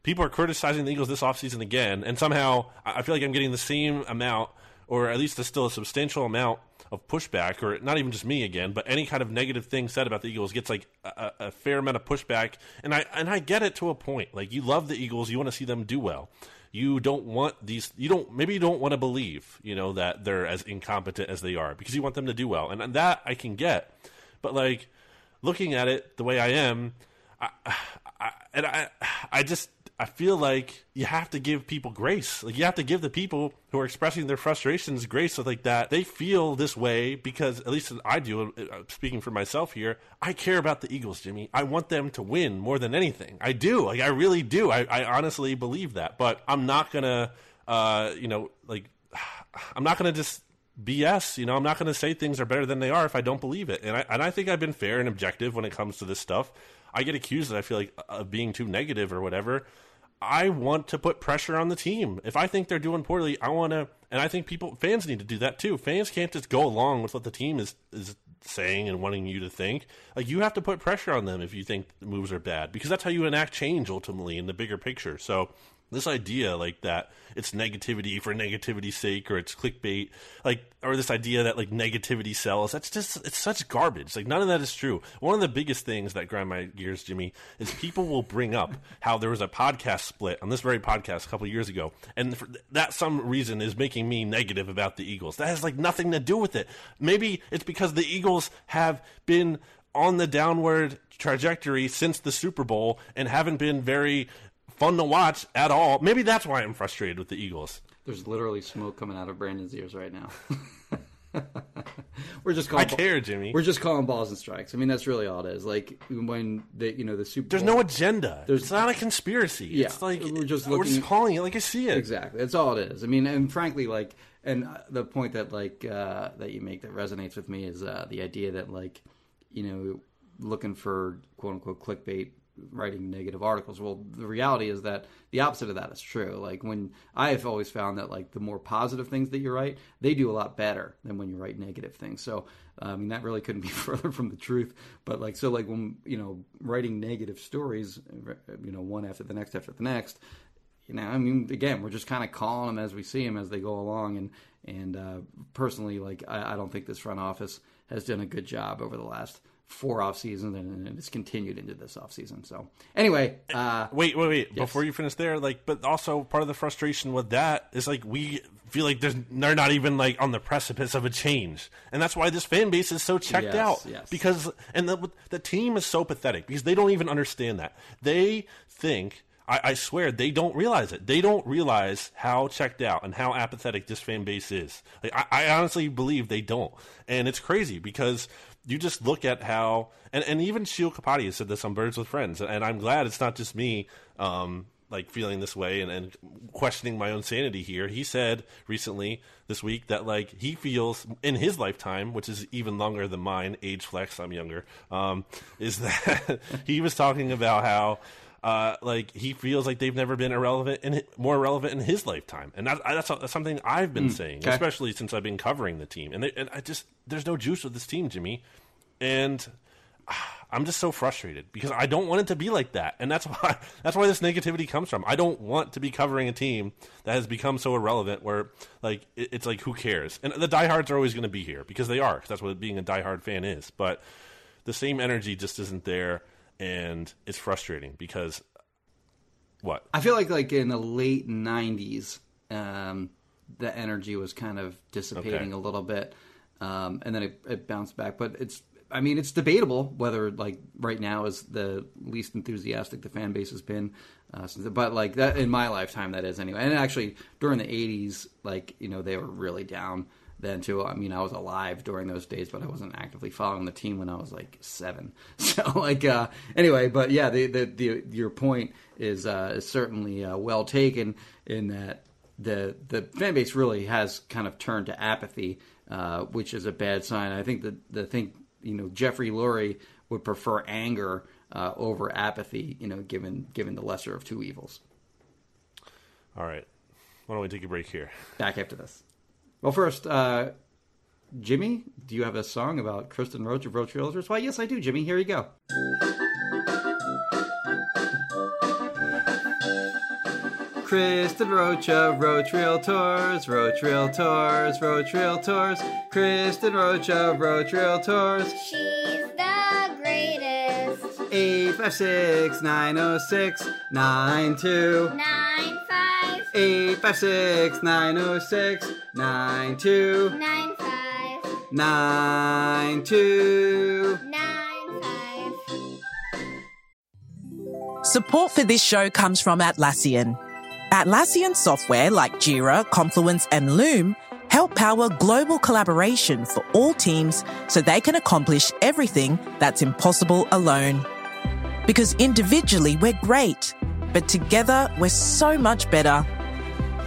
people are criticizing the Eagles this offseason again, and somehow I feel like I'm getting the same amount, or at least still a substantial amount of pushback, or not even just me again, but any kind of negative thing said about the Eagles gets like a, a a fair amount of pushback, and I and I get it to a point. Like you love the Eagles, you want to see them do well. You don't want these. You don't. Maybe you don't want to believe, you know, that they're as incompetent as they are because you want them to do well, and, and that I can get. But like looking at it the way I am, I, *sighs* I, and I, I just, I feel like you have to give people grace. Like you have to give the people who are expressing their frustrations grace, so like that they feel this way because at least I do. uh, Speaking for myself here, I care about the Eagles, Jimmy. I want them to win more than anything. I do. Like I really do. I, I honestly believe that. But I'm not gonna, uh, you know, like *sighs* I'm not gonna just BS. You know, I'm not going to say things are better than they are if I don't believe it. And I, and I think I've been fair and objective when it comes to this stuff. I get accused that I feel like of being too negative or whatever. I want to put pressure on the team. If I think they're doing poorly, I want to, and I think people, fans need to do that too. Fans can't just go along with what the team is is saying and wanting you to think. Like you have to put pressure on them if you think the moves are bad, because that's how you enact change ultimately in the bigger picture. So this idea like that it's negativity for negativity's sake or it's clickbait like or this idea that like negativity sells that's just it's such garbage. Like none of that is true. One of the biggest things that grind my gears jimmy is people will bring up *laughs* how there was a podcast split on this very podcast a couple years ago and for that some reason is making me negative about the eagles. That has like nothing to do with it. Maybe it's because the eagles have been on the downward trajectory since the Super Bowl and haven't been very fun to watch at all. Maybe that's why I'm frustrated with the Eagles. There's literally smoke coming out of Brandon's ears right now. *laughs* we're just calling I care, Jimmy. We're just calling balls and strikes. I mean, that's really all it is. Like when the you know the Super. There's Bowl, no agenda. There's- it's not a conspiracy. Yeah, it's like we're just we're just calling it like I see it. Exactly. That's all it is. I mean, and frankly, like, and uh, the point that like uh, that you make that resonates with me is uh, the idea that like, you know, looking for quote unquote clickbait, writing negative articles. Well, the reality is that the opposite of that is true. Like when I have always found that like the more positive things that you write, they do a lot better than when you write negative things. So uh, I mean, that really couldn't be *laughs* further from the truth. But like, so like when you know writing negative stories, you know, one after the next after the next you know, I mean, again, we're just kind of calling them as we see them as they go along. And and uh, personally, like, I, I don't think this front office has done a good job over the last four off seasons, and, and it's continued into this off season. So anyway, uh, Wait, wait, wait! Before you finish there, like, but also part of the frustration with that is like we feel like there's, they're not even like on the precipice of a change, and that's why this fan base is so checked Yes, out. yes. Because and the the team is so pathetic because they don't even understand that they think. I, I swear they don't realize it. They don't realize how checked out and how apathetic this fan base is. Like, I, I honestly believe they don't, and it's crazy because you just look at how and, and even Shio Kapati has said this on Birds with Friends, and I'm glad it's not just me. Um, like feeling this way and, and questioning my own sanity here. He said recently this week that like he feels in his lifetime, which is even longer than mine, age flex, I'm younger, um, is that *laughs* he was talking about how uh, like he feels like they've never been irrelevant and more relevant in his lifetime, and that, that's, that's something I've been saying, okay. especially since I've been covering the team. And, they, and I just there's no juice with this team, Jimmy, and *sighs* I'm just so frustrated because I don't want it to be like that, and that's *laughs* why that's why this negativity comes from. I don't want to be covering a team that has become so irrelevant, where like it, it's like who cares? And the diehards are always going to be here because they are. Cause that's what being a diehard fan is. But the same energy just isn't there, and it's frustrating because what I feel like like in the late '90s, um, the energy was kind of dissipating Okay. a little bit, um, and then it, it bounced back. But it's, I mean, it's debatable whether like right now is the least enthusiastic the fan base has been. Uh, since, but like that in my lifetime, that is anyway. And actually, during the '80s, like you know, they were really down then too. I mean, I was alive during those days, but I wasn't actively following the team when I was like seven. *laughs* So like uh, anyway, but yeah, the, the, the your point is uh, is certainly uh, well taken in that the the fan base really has kind of turned to apathy, uh, which is a bad sign. I think that the thing you know Jeffrey Lurie would prefer anger uh, over apathy. You know, given given the lesser of two evils. All right. Why don't we take a break here? Back after this. Well, first, uh, Jimmy, do you have a song about Kristen Roach of Roach Realtors? Why, yes, I do, Jimmy. Here you go. Kristen Roach of Roach Realtors, Roach Realtors, Roach Realtors, Kristen Roach of Roach Realtors, She's the greatest. 856 906 92. Nine five 856 906 92. nine five 92. nine five. Support for this show comes from Atlassian. Atlassian software like Jira, Confluence, and Loom help power global collaboration for all teams so they can accomplish everything that's impossible alone. Because individually we're great, but together we're so much better.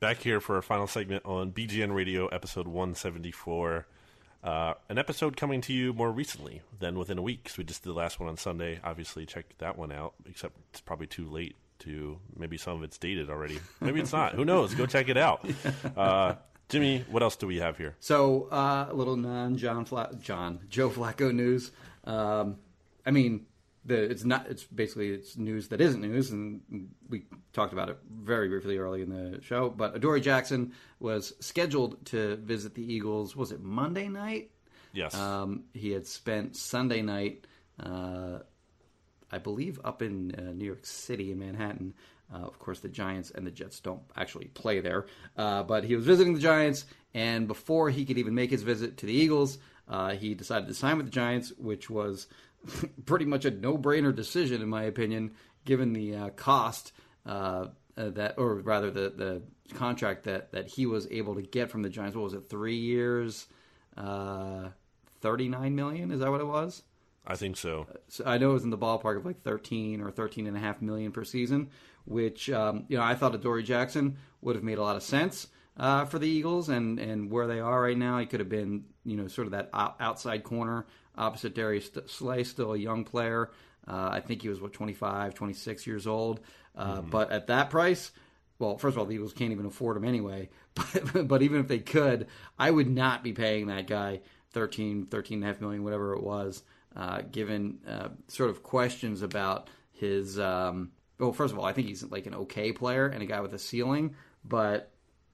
Back here for our final segment on BGN Radio, episode 174. Uh, an episode coming to you more recently than within a week because we just did the last one on Sunday. Obviously, check that one out, except it's probably too late to maybe some of it's dated already. Maybe it's not. Who knows? Go check it out. *laughs* Uh, Jimmy, what else do we have here? So uh, a little non John Fla- John Joe Flacco news. Um, I mean, the it's not. It's basically it's news that isn't news, and we talked about it very briefly early in the show. But Adoree Jackson was scheduled to visit the Eagles. Was it Monday night? Yes. Um, he had spent Sunday night, uh, I believe, up in uh, New York City in Manhattan. Uh, of course, the Giants and the Jets don't actually play there, uh, but he was visiting the Giants, and before he could even make his visit to the Eagles, uh, he decided to sign with the Giants, which was *laughs* pretty much a no-brainer decision, in my opinion, given the uh, cost uh, uh, that, or rather, the the contract that that he was able to get from the Giants. What was it? Three years uh, 39 million is that what it was I think so. so i know it was in the ballpark of like 13 or 13 and a half million per season which um, you know i thought Adoree jackson would have made a lot of sense uh, for the eagles and and where they are right now he could have been you know sort of that outside corner opposite darius slay still a young player uh, i think he was what 25 26 years old uh, but at that price well, first of all, the Eagles can't even afford him anyway. *laughs* But, but even if they could, I would not be paying that guy 13, 13 and a half million, whatever it was, uh, given uh, sort of questions about his. Um, well, first of all, I think he's like an okay player and a guy with a ceiling, but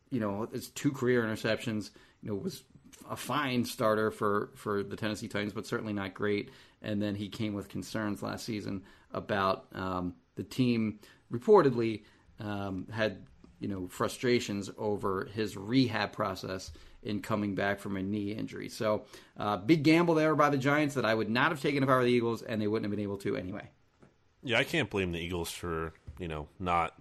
you know, it's two career interceptions. You know, was a fine starter for for the Tennessee Titans, but certainly not great. And then he came with concerns last season about um, the team reportedly um, had you know frustrations over his rehab process in coming back from a knee injury. So uh, big gamble there by the Giants that I would not have taken if I were the Eagles, and they wouldn't have been able to anyway. Yeah, I can't blame the Eagles for you know not.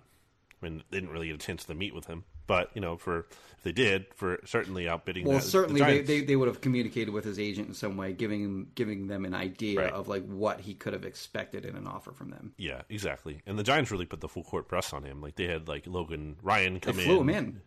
I mean, they didn't really get a chance to meet with him, but you know, for if they did, for certainly outbidding. Well, that, certainly the they, they, they would have communicated with his agent in some way, giving him, giving them an idea Right. of like what he could have expected in an offer from them. Yeah, exactly. And the Giants really put the full court press on him. Like they had like Logan Ryan They come flew in. him in.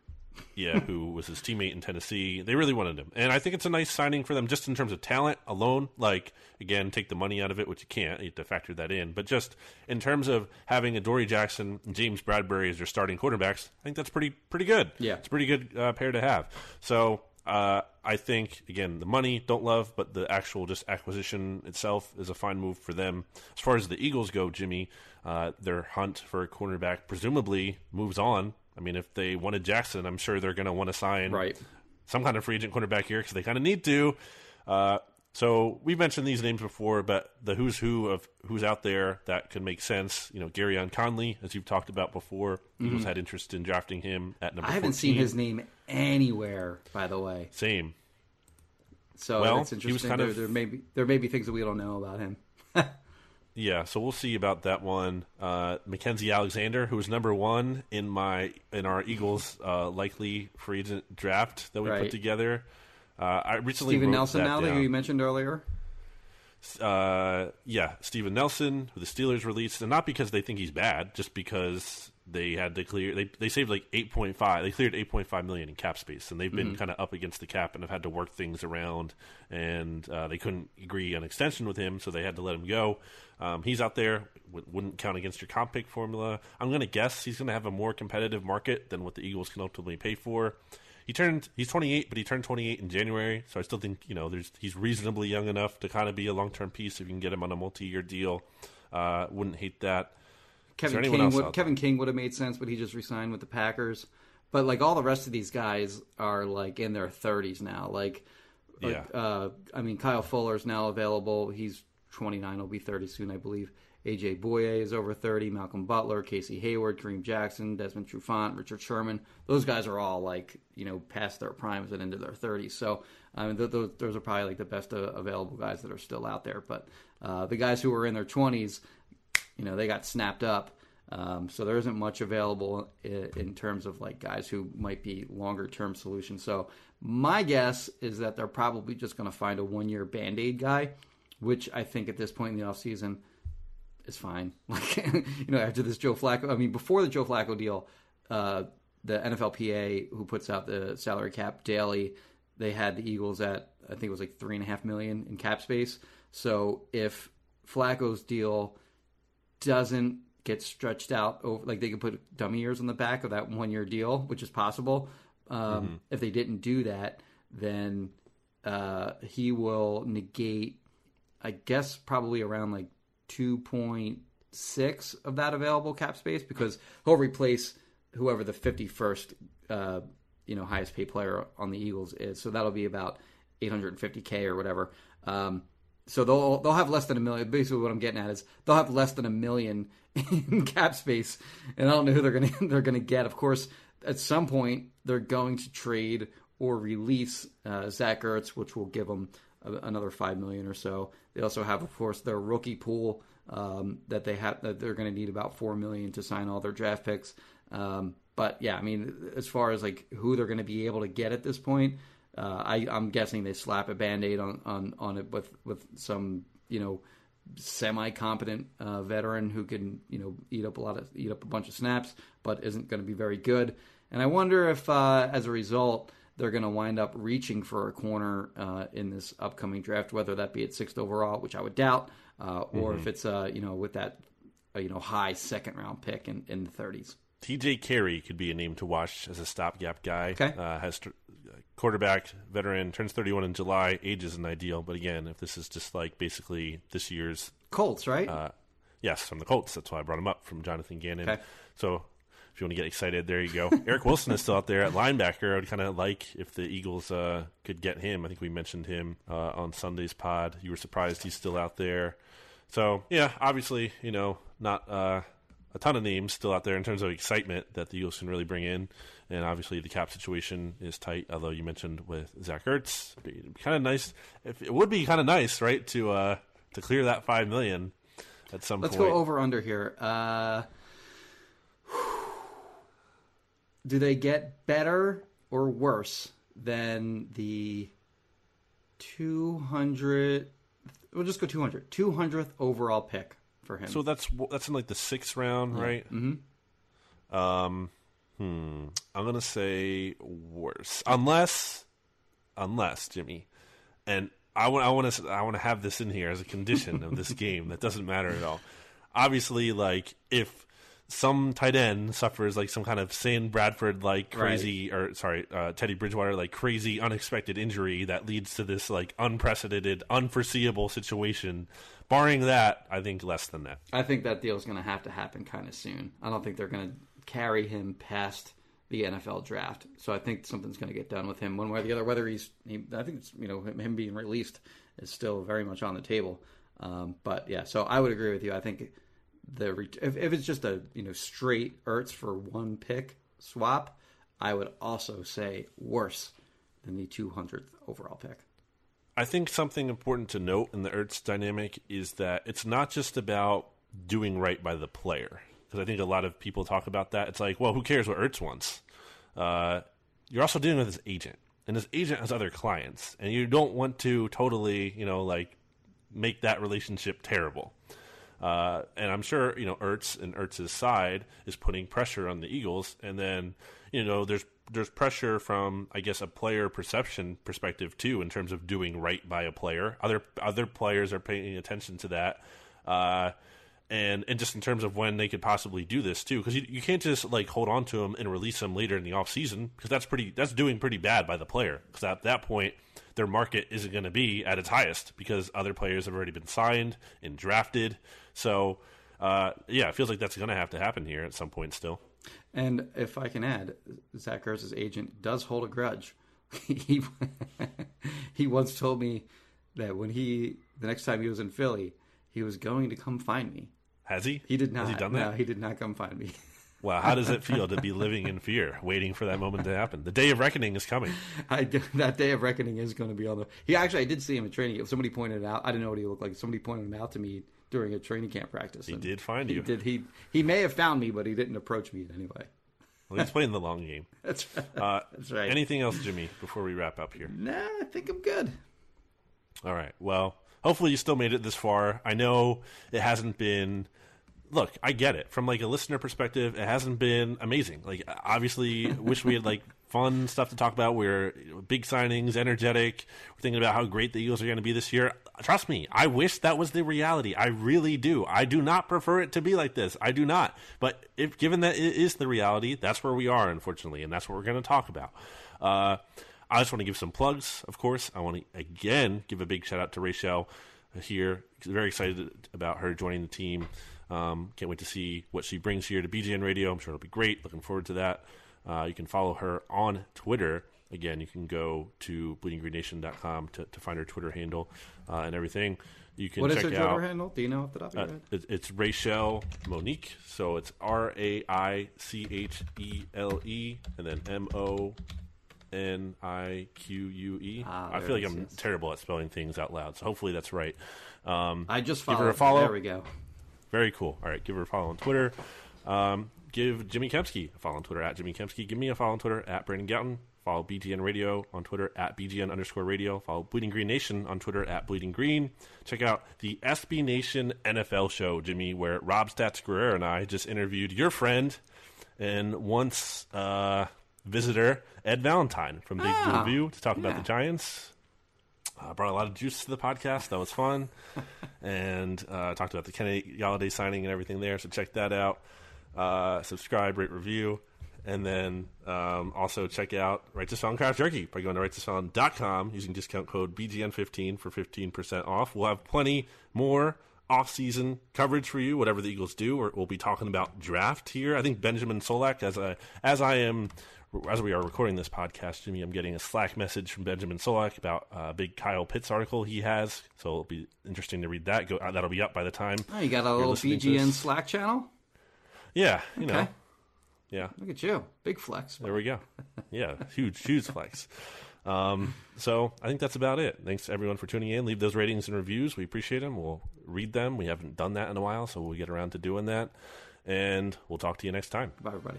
Yeah, who was his teammate in Tennessee. They really wanted him. And I think it's a nice signing for them just in terms of talent alone. Like, again, take the money out of it, which you can't. You have to factor that in. But just in terms of having Adoree Jackson and James Bradberry as your starting quarterbacks, I think that's pretty pretty good. Yeah. It's a pretty good uh, pair to have. So uh, I think, again, the money, don't love, but the actual just acquisition itself is a fine move for them. As far as the Eagles go, Jimmy, uh, their hunt for a cornerback presumably moves on. I mean, if they wanted Jackson, I'm sure they're going to want to sign Right. some kind of free agent cornerback here because they kind of need to. Uh, so we've mentioned these names before, but the who's who of who's out there that could make sense. You know, Gareon Conley, as you've talked about before, Eagles had interest in drafting him at number. Mm-hmm. I haven't 14. seen his name anywhere, by the way. Same. So Well, was interesting. there, of- there may be there may be things that we don't know about him. *laughs* Yeah, so we'll see about that one. Uh, Mackenzie Alexander, who was number one in my in our Eagles *laughs* uh, likely free agent draft that we Right. put together. Uh, I recently Steven Nelson, that now that you mentioned earlier. uh, yeah, Steven Nelson, who the Steelers released, and not because they think he's bad, just because they had to clear. They they saved like eight point five. They cleared eight point five million in cap space, and they've been kind of up against the cap and have had to work things around. And uh, they couldn't agree on extension with him, so they had to let him go. Um, he's out there. W- wouldn't count against your comp pick formula. I'm going to guess he's going to have a more competitive market than what the Eagles can ultimately pay for. He turned. He's 28, but he turned 28 in January. So I still think you know there's he's reasonably young enough to kind of be a long term piece if you can get him on a multi year deal. Uh, wouldn't hate that. Kevin King would Kevin King would have made sense, but he just resigned with the Packers. But like all the rest of these guys are like in their thirties now. Like, Yeah. uh, I mean Kyle Fuller is now available. He's twenty nine. Will be thirty soon, I believe. AJ Bouye is over thirty. Malcolm Butler, Casey Hayward, Kareem Jackson, Desmond Trufant, Richard Sherman. Those guys are all like you know past their primes and into their thirties. So I mean th- those those are probably like the best uh, available guys that are still out there. But uh, the guys who are in their twenties you know they got snapped up. Um, so there isn't much available in, terms of like guys who might be longer term solutions. So my guess is that they're probably just going to find a one year band-aid guy which i think at this point in the offseason season is fine. *laughs* Like you know after this joe flacco i mean before the joe flacco deal uh, the nflpa who puts out the salary cap daily they had the eagles at i think it was like three and a half million in cap space. So if flacco's deal doesn't get stretched out over like they could put dummy years on the back of that one year deal which is possible. Um, if they didn't do that then uh, he will negate i guess probably around like 2.6 of that available cap space because he'll replace whoever the 51st uh, you know highest paid player on the eagles is. So that'll be about 850k or whatever. Um, so they'll they'll have less than a million. Basically, what I'm getting at is they'll have less than a million *laughs* in cap space, and I don't know who they're gonna *laughs* they're gonna get. Of course, at some point they're going to trade or release uh, Zach Ertz, which will give them a, another five million or so. They also have, of course, their rookie pool um, that they have that they're going to need about four million to sign all their draft picks. Um, but yeah, I mean, as far as like who they're going to be able to get at this point, uh, I, I'm guessing they slap a band-aid on, on, on it with, with some, you know, semi-competent uh, veteran who can, you know, eat up a lot of eat up a bunch of snaps, but isn't going to be very good. And I wonder if, uh, as a result, they're going to wind up reaching for a corner uh, in this upcoming draft, whether that be at sixth overall, which I would doubt, uh, or if it's, uh, you know, with that, uh, you know, high second round pick in, in the 30s. TJ Carrie could be a name to watch as a stopgap guy. Okay. Uh, has quarterback, veteran, turns 31 in July. Age isn't ideal, but again, if this is just like basically this year's, Colts, right? uh, yes, from the Colts. That's why I brought him up from Jonathan Gannon. Okay. So if you want to get excited, there you go. Eric Wilson is still out there at linebacker. I would kind of like if the Eagles uh, could get him. I think we mentioned him uh, on Sunday's pod. You were surprised he's still out there. So yeah, obviously, you know, not uh, a ton of names still out there in terms of excitement that the Eagles can really bring in, and obviously the cap situation is tight. Although you mentioned with Zach Ertz, kind of nice. If it would be kind of nice, right, to uh, to clear that five million at some point. Let's point. go over under here. Uh, do they get better or worse than the 200? We'll just go 200. 200th overall pick for him. So that's that's in like the sixth round, right? Mm-hmm. Um, hmm. I'm gonna say worse, unless, unless Jimmy, and I want I want to I want to have this in here as a condition of this *laughs* game that doesn't matter at all. Obviously, like if some tight end suffers like some kind of Sam Bradford like crazy or sorry uh, Teddy Bridgewater like crazy unexpected injury that leads to this like unprecedented unforeseeable situation. Barring that, I think less than that. I think that deal is going to have to happen kind of soon. I don't think they're going to carry him past the NFL draft. So I think something's going to get done with him one way or the other. Whether he's, he, I think it's you know him, being released is still very much on the table. Um, but yeah, so I would agree with you. I think the if, if it's just a you know straight Ertz for one pick swap, I would also say worse than the 200th overall pick. I think something important to note in the Ertz dynamic is that it's not just about doing right by the player. Because I think a lot of people talk about that. It's like, well, who cares what Ertz wants? Uh, you're also dealing with his agent, and his agent has other clients, and you don't want to totally, you know, like make that relationship terrible. Uh, and I'm sure you know Ertz and Ertz's side is putting pressure on the Eagles, and then you know there's there's pressure from I guess a player perception perspective too in terms of doing right by a player. Other other players are paying attention to that, uh, and and just in terms of when they could possibly do this too, because you, you can't just like hold on to them and release them later in the off season because that's pretty that's doing pretty bad by the player because at that point their market isn't going to be at its highest because other players have already been signed and drafted. So, uh, yeah, it feels like that's going to have to happen here at some point still. And if I can add, Zach Ertz's agent does hold a grudge. *laughs* he he once told me that when he the next time he was in Philly, he was going to come find me. Has he? He did not. Has he done that? No, he did not come find me. Wow, how does it feel to be living in fear, waiting for that moment to happen? The day of reckoning is coming. *laughs* I, that day of reckoning is going to be on the. He actually, I did see him in training. If Somebody pointed it out. I didn't know what he looked like. Somebody pointed him out to me during a training camp practice. He did find he you. Did he? He may have found me, but he didn't approach me in any way. Well, he's playing the long game. *laughs* That's right. Uh, That's right. Anything else, Jimmy, before we wrap up here? Nah, I think I'm good. All right. Well, hopefully you still made it this far. I know it hasn't been. Look, I get it. From like a listener perspective, it hasn't been amazing. Like, obviously, *laughs* wish we had like fun stuff to talk about. We're big signings, energetic. We're thinking about how great the Eagles are going to be this year. Trust me, I wish that was the reality. I really do. I do not prefer it to be like this. I do not. But if given that it is the reality, that's where we are, unfortunately, and that's what we're going to talk about. Uh, I just want to give some plugs, of course. I want to again give a big shout out to Rachel here. Very excited about her joining the team. Um, can't wait to see what she brings here to BGN Radio. I'm sure it'll be great. Looking forward to that. Uh, you can follow her on Twitter. Again, you can go to bleedinggreennation.com to, to find her Twitter handle uh, and everything. You can What is check her Twitter out. handle? Do you know off the top of your Uh, it, it's Rachel Monique, so it's R A I C H E L E, and then M O N I Q U E. Ah, I feel like I'm yes. terrible at spelling things out loud, so hopefully that's right. Um, I just give her a follow. There we go. Very cool. All right, give her a follow on Twitter. Um, give Jimmy Kempski a follow on Twitter at Jimmy Kempski. Give me a follow on Twitter at Brandon Gowton. Follow BGN Radio on Twitter at BGN underscore radio. Follow Bleeding Green Nation on Twitter at Bleeding Green. Check out the SB Nation NFL show, Jimmy, where Rob Stats Guerrero and I just interviewed your friend and once uh, visitor Ed Valentine from Big Blue View to talk about the Giants. Uh, brought a lot of juice to the podcast. That was fun. *laughs* and uh, talked about the Kenny Golladay signing and everything there. So check that out. Uh, subscribe, rate, review. And then um, also check out Righteous Felon Craft Jerky by going to righteousfelon.com using discount code BGN15 for 15% off. We'll have plenty more off-season coverage for you, whatever the Eagles do. Or we'll be talking about draft here. I think Benjamin Solak, as I as I am as we are recording this podcast, Jimmy, I'm getting a Slack message from Benjamin Solak about a big Kyle Pitts article he has. So it'll be interesting to read that. Go, uh, that'll be up by the time Oh, you got a little BGN. Slack channel? Yeah, you know. Okay. Yeah, Look at you, big flex. there we go. Yeah, huge, huge flex. Um, so I think that's about it. Thanks everyone for tuning in. Leave those ratings and reviews. We appreciate them. We'll read them. We haven't done that in a while, so we'll get around to doing that. And we'll talk to you next time. Bye, everybody.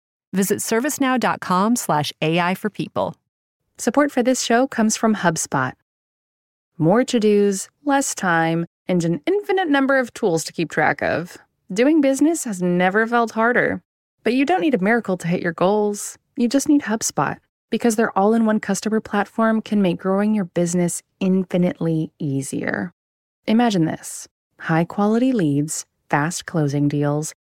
Visit servicenow.com slash AI for people. Support for this show comes from HubSpot. More to dos, less time, and an infinite number of tools to keep track of. Doing business has never felt harder. But you don't need a miracle to hit your goals. You just need HubSpot because their all in one customer platform can make growing your business infinitely easier. Imagine this high quality leads, fast closing deals,